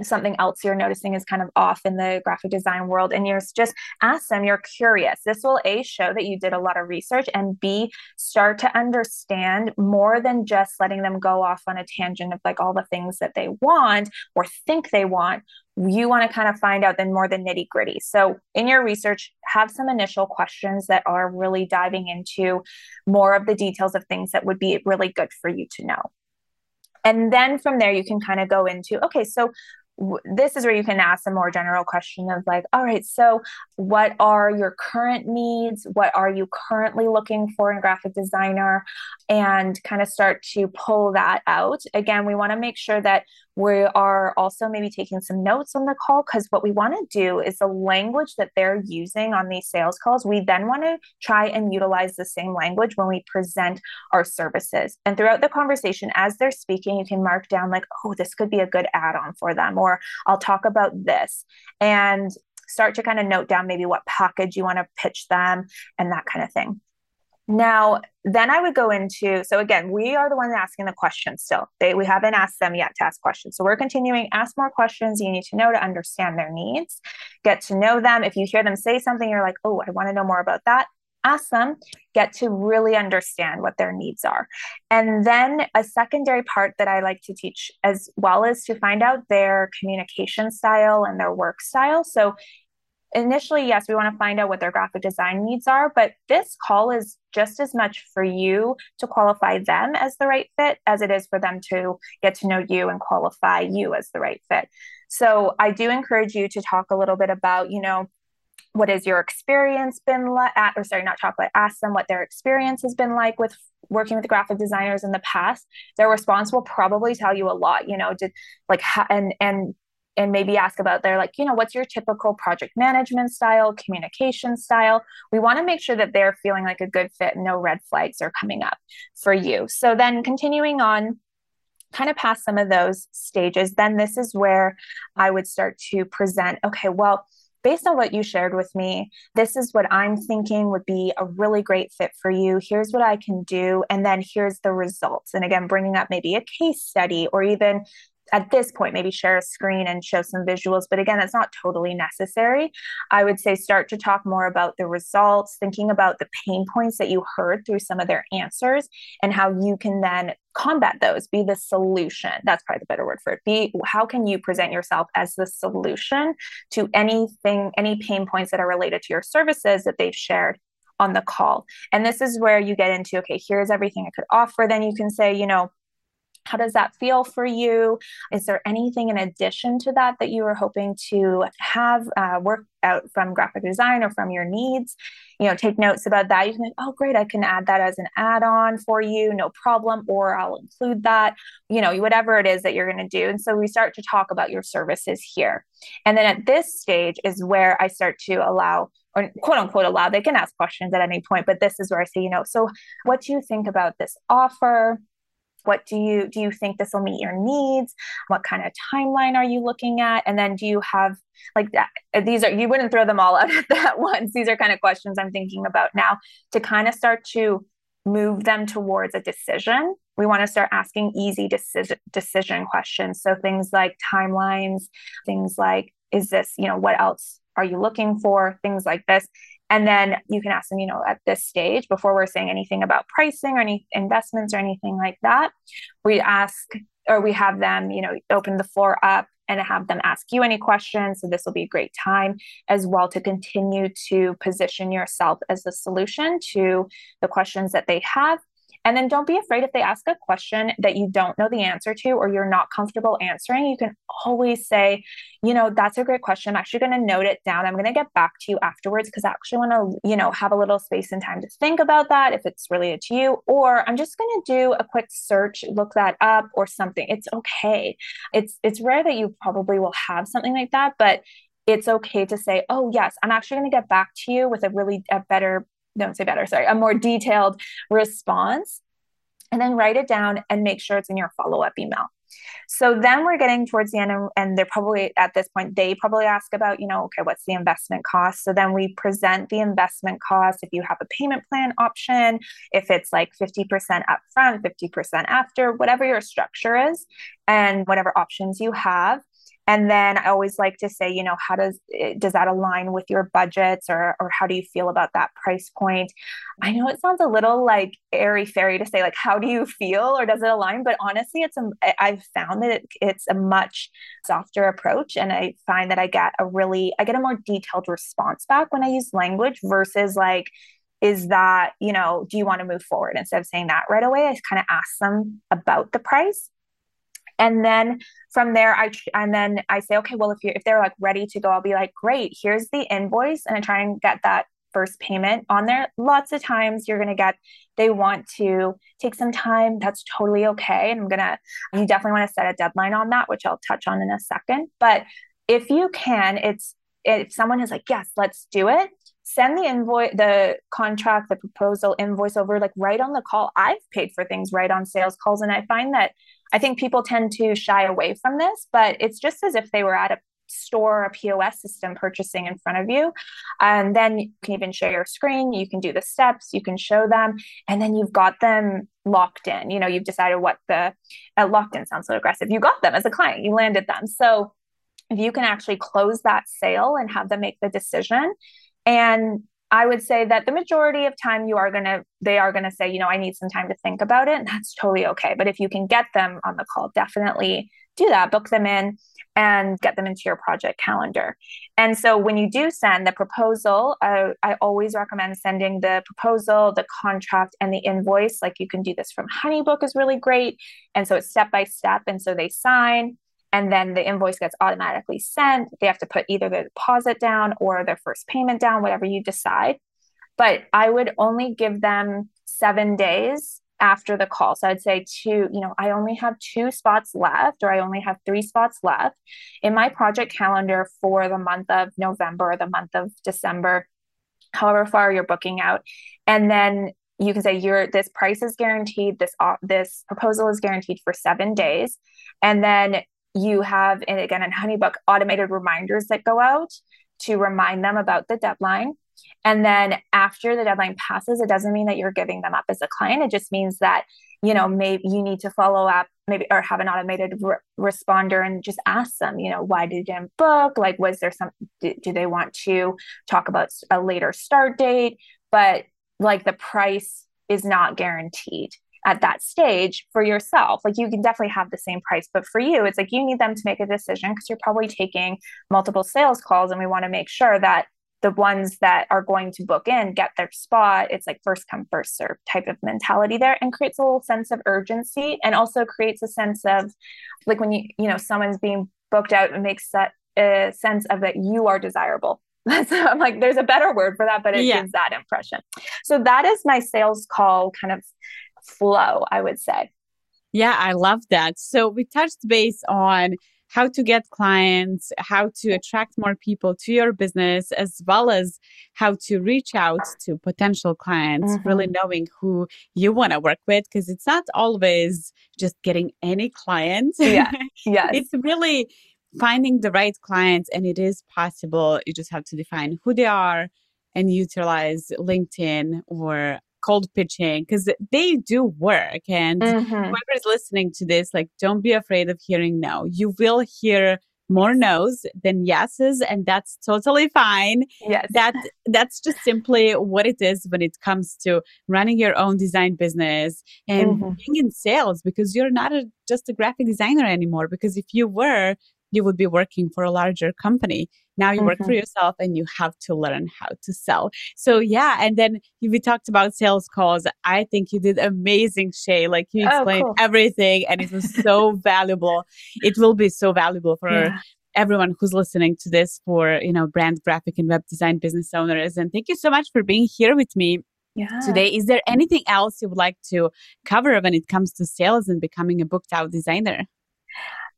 something else you're noticing is kind of off in the graphic design world and you're just ask them you're curious. This will a show that you did a lot of research and b start to understand more than just letting them go off on a tangent of like all the things that they want or think they want. You want to kind of find out then more the nitty gritty so in your research have some initial questions that are really diving into more of the details of things that would be really good for you to know. And then from there you can kind of go into okay so this is where you can ask a more general question of like all right so what are your current needs? What are you currently looking for in graphic designer? And kind of start to pull that out. Again we want to make sure that we are also maybe taking some notes on the call because what we want to do is the language that they're using on these sales calls we then want to try and utilize the same language when we present our services. And throughout the conversation as they're speaking you can mark down like oh this could be a good add-on for them or i'll talk about this and start to kind of note down maybe what package you want to pitch them and that kind of thing now, then I would go into so again, we are the ones asking the questions still. They we haven't asked them yet to ask questions. So we're continuing ask more questions you need to know to understand their needs, get to know them. If you hear them say something you're like, "Oh, I want to know more about that." Ask them, get to really understand what their needs are. And then a secondary part that I like to teach as well is to find out their communication style and their work style. So initially, yes, we want to find out what their graphic design needs are, but this call is just as much for you to qualify them as the right fit as it is for them to get to know you and qualify you as the right fit. So I do encourage you to talk a little bit about, you know, what has your experience been like or sorry not chocolate ask them what their experience has been like with working with graphic designers in the past. Their response will probably tell you a lot you know did like and and and maybe ask about their like you know what's your typical project management style communication style? We want to make sure that they're feeling like a good fit no red flags are coming up for you. So then continuing on kind of past some of those stages then this is where i would start to present okay well based on what you shared with me, this is what I'm thinking would be a really great fit for you. Here's what I can do. And then here's the results. And again, bringing up maybe a case study or even at this point maybe share a screen and show some visuals but again it's not totally necessary. I would say start to talk more about the results thinking about the pain points that you heard through some of their answers and how you can then combat those be the solution. That's probably the better word for it. Be how can you present yourself as the solution to anything any pain points that are related to your services that they've shared on the call? And this is where you get into okay here's everything i could offer. Then you can say you know how does that feel for you? Is there anything in addition to that that you were hoping to have uh, work out from graphic design or from your needs? You know, take notes about that. You can, oh, great, I can add that as an add on for you, no problem, or I'll include that, you know, whatever it is that you're going to do. And so we start to talk about your services here. And then at this stage is where I start to allow or quote unquote allow they can ask questions at any point but this is where i say you know so what do you think about this offer what do you do you think this will meet your needs? What kind of timeline are you looking at? And then do you have like that uh, these are you wouldn't throw them all out at that once. These are kind of questions i'm thinking about now to kind of start to move them towards a decision. We want to start asking easy decision questions. So things like timelines things like is this you know what else are you looking for? Things like this and then you can ask them, you know, at this stage, before we're saying anything about pricing or any investments or anything like that, we ask or we have them, you know, open the floor up and have them ask you any questions. So this will be a great time as well to continue to position yourself as the solution to the questions that they have and then don't be afraid if they ask a question that you don't know the answer to or you're not comfortable answering. You can always say, you know, that's a great question. I'm actually going to note it down. I'm going to get back to you afterwards because I actually want to, you know, have a little space and time to think about that if it's related to you. Or I'm just going to do a quick search, look that up or something. It's okay. It's it's rare that you probably will have something like that, but it's okay to say, oh, yes, I'm actually going to get back to you with a really a better don't say better, sorry, a more detailed response. And then write it down and make sure it's in your follow up email. So then we're getting towards the end, and, and they're probably at this point, they probably ask about, you know, okay, what's the investment cost? So then we present the investment cost if you have a payment plan option, if it's like 50% upfront, 50% after, whatever your structure is, and whatever options you have. And then I always like to say, you know, how does eh, does that align with your budgets or or how do you feel about that price point? I know it sounds a little like airy fairy to say like how do you feel or does it align? But honestly, it's a eh, I've found that it, it's a much softer approach, and I find that I get a really I get a more detailed response back when I use language versus like is that you know do you want to move forward instead of saying that right away i kind of ask them about the price and then from there i and then i say okay well if you if they're like ready to go i'll be like great here's the invoice and i try and get that first payment on there. Lots of times you're going to get they want to take some time that's totally okay and i'm going to you definitely want to set a deadline on that which i'll touch on in a second. But if you can it's if someone is like yes let's do it send the invoice the contract the proposal invoice over like right on the call. I've paid for things right on sales calls and i find that i think people tend to shy away from this but it's just as if they were at a store a pos system purchasing in front of you. And then you can even share your screen you can do the steps you can show them and then you've got them locked in. You know you've decided what the uh, locked in sounds so aggressive. You got them as a client you landed them. So if you can actually close that sale and have them make the decision and I would say that the majority of time you are going to, they are going to say, you know, I need some time to think about it. And that's totally okay. But if you can get them on the call, definitely do that, book them in and get them into your project calendar. And so when you do send the proposal, uh, I always recommend sending the proposal, the contract, and the invoice. Like you can do this from Honeybook is really great. And so it's step by step. And so they sign, and then the invoice gets automatically sent. They have to put either the deposit down or their first payment down, whatever you decide. But I would only give them seven days after the call. So I'd say two, you know, I only have two spots left, or I only have three spots left in my project calendar for the month of November the month of December, however far you're booking out. And then you can say your this price is guaranteed this uh, this proposal is guaranteed for 7 days and then you have, and again, in Honeybook, automated reminders that go out to remind them about the deadline. And then after the deadline passes, it doesn't mean that you're giving them up as a client. It just means that, you know, maybe you need to follow up, maybe, or have an automated re- responder and just ask them, you know, why did you book? Like, was there some, do, do they want to talk about a later start date? But like the price is not guaranteed at that stage for yourself. Like you can definitely have the same price, but for you, it's like you need them to make a decision because you're probably taking multiple sales calls and we want to make sure that the ones that are going to book in get their spot. It's like first come, first serve type of mentality there and creates a little sense of urgency and also creates a sense of like when you, you know, someone's being booked out, it makes that a sense of that you are desirable I'm like, there's a better word for that, but it yeah. gives that impression. So that is my sales call kind of flow, I would say. Yeah, I love that. So we touched base on how to get clients, how to attract more people to your business, as well as how to reach out to potential clients, mm-hmm. really knowing who you want to work with, because it's not always just getting any clients. Yeah. Yes. it's really finding the right clients, and it is possible. You just have to define who they are and utilize LinkedIn or cold pitching because they do work. And mm-hmm. whoever is listening to this, like, don't be afraid of hearing no. You will hear more no's than yeses and that's totally fine yes that that's just simply what it is when it comes to running your own design business and mm-hmm. being in sales because you're not a, just a graphic designer anymore because if you were you would be working for a larger company. Now you mm-hmm. work for mm-hmm. yourself and you have to learn how to sell. So yeah, and then we talked about sales calls. I think you did amazing, Shay. Like you oh, explained oh, cool. everything and it was so valuable. It will be so valuable for yeah. everyone who's listening to this for, you know, brand graphic and web design business owners. And thank you so much for being here with me. Yeah. Today, is there anything else you would like to cover when it comes to sales and becoming a booked out designer?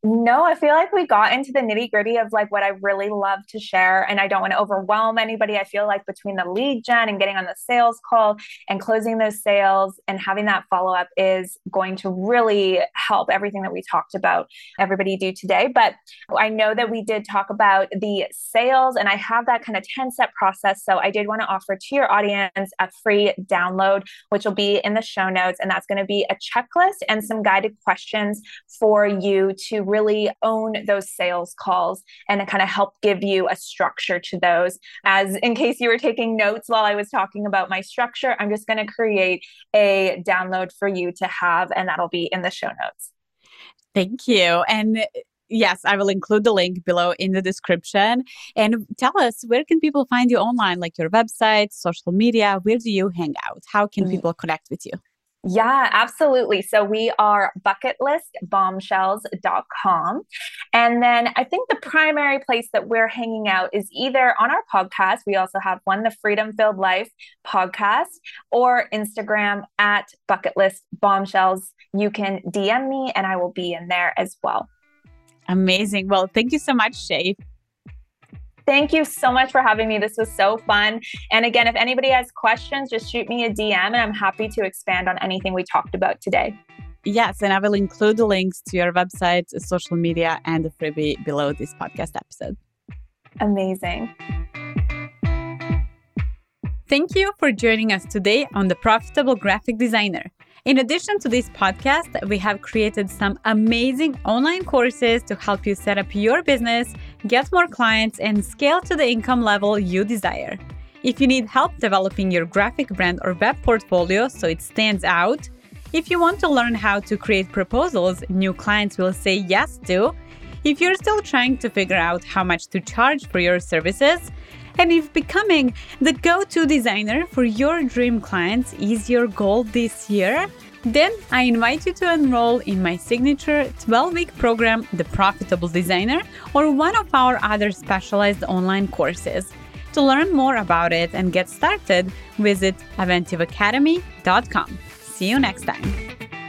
No, I feel like we got into the nitty gritty of like what I really love to share. And I don't want to overwhelm anybody. I feel like between the lead gen and getting on the sales call and closing those sales and having that follow up is going to really help everything that we talked about everybody do today. But I know that we did talk about the sales and I have that kind of 10 step process. So I did want to offer to your audience a free download, which will be in the show notes. And that's going to be a checklist and some guided questions for you to really own those sales calls and kind of help give you a structure to those. As in case you were taking notes while I was talking about my structure, I'm just going to create a download for you to have, and that'll be in the show notes. Thank you. And yes, I will include the link below in the description. And tell us, where can people find you online, like your website, social media? Where do you hang out? How can mm. people connect with you? Yeah, absolutely. So we are bucketlistbombshells.com. And then I think the primary place that we're hanging out is either on our podcast. We also have one, the Freedom Filled Life podcast, or Instagram at bucketlistbombshells. You can DM me and I will be in there as well. Amazing. Well, thank you so much, Shay. Thank you so much for having me. This was so fun. And again, if anybody has questions, just shoot me a DM and I'm happy to expand on anything we talked about today. Yes, and I will include the links to your website, social media, and the freebie below this podcast episode. Amazing. Thank you for joining us today on The Profitable Graphic Designer. In addition to this podcast, we have created some amazing online courses to help you set up your business, get more clients, and scale to the income level you desire. If you need help developing your graphic brand or web portfolio so it stands out, if you want to learn how to create proposals new clients will say yes to, if you're still trying to figure out how much to charge for your services, and if becoming the go to designer for your dream clients is your goal this year, then I invite you to enroll in my signature 12 week program, The Profitable Designer, or one of our other specialized online courses. To learn more about it and get started, visit aventiveacademy.com. See you next time.